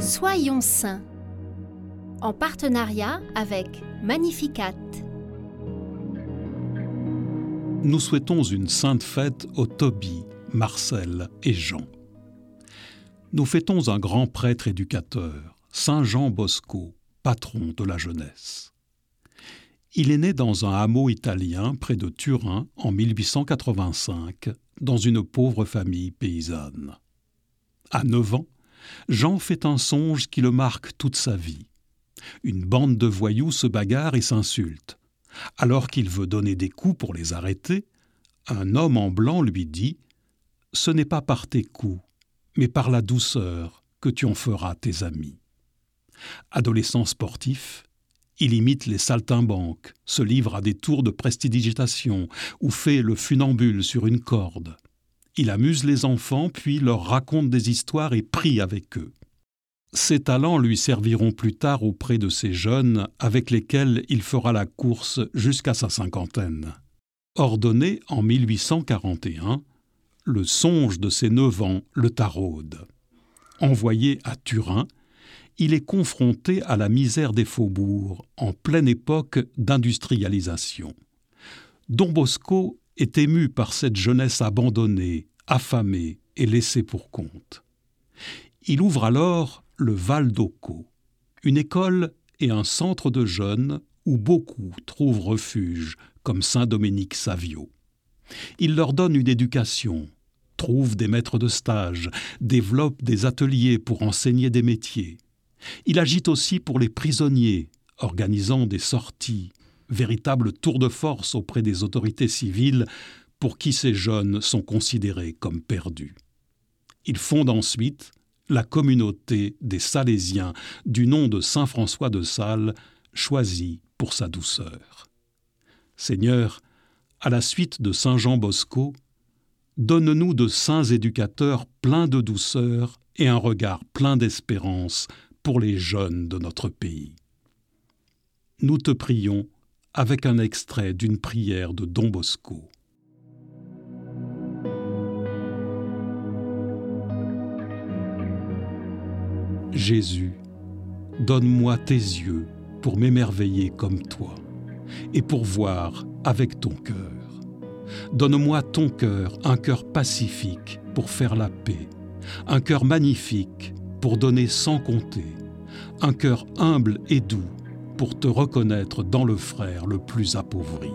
Soyons saints en partenariat avec Magnificat. Nous souhaitons une sainte fête aux Toby, Marcel et Jean. Nous fêtons un grand prêtre éducateur, Saint Jean Bosco, patron de la jeunesse. Il est né dans un hameau italien près de Turin en 1885, dans une pauvre famille paysanne. À 9 ans, Jean fait un songe qui le marque toute sa vie. Une bande de voyous se bagarre et s'insulte. Alors qu'il veut donner des coups pour les arrêter, un homme en blanc lui dit Ce n'est pas par tes coups, mais par la douceur que tu en feras tes amis. Adolescent sportif, il imite les saltimbanques, se livre à des tours de prestidigitation ou fait le funambule sur une corde. Il amuse les enfants puis leur raconte des histoires et prie avec eux. Ses talents lui serviront plus tard auprès de ces jeunes avec lesquels il fera la course jusqu'à sa cinquantaine. Ordonné en 1841, le songe de ses neuf ans le taraude. Envoyé à Turin, il est confronté à la misère des faubourgs en pleine époque d'industrialisation. Don est ému par cette jeunesse abandonnée, affamée et laissée pour compte. Il ouvre alors le Val d'Oco, une école et un centre de jeunes où beaucoup trouvent refuge, comme Saint Dominique Savio. Il leur donne une éducation, trouve des maîtres de stage, développe des ateliers pour enseigner des métiers. Il agite aussi pour les prisonniers, organisant des sorties, véritable tour de force auprès des autorités civiles pour qui ces jeunes sont considérés comme perdus. Il fonde ensuite la communauté des Salésiens, du nom de Saint François de Sales, choisi pour sa douceur. Seigneur, à la suite de Saint Jean Bosco, donne-nous de saints éducateurs pleins de douceur et un regard plein d'espérance pour les jeunes de notre pays. Nous te prions avec un extrait d'une prière de Don Bosco. Jésus, donne-moi tes yeux pour m'émerveiller comme toi et pour voir avec ton cœur. Donne-moi ton cœur, un cœur pacifique pour faire la paix, un cœur magnifique pour donner sans compter, un cœur humble et doux pour te reconnaître dans le frère le plus appauvri.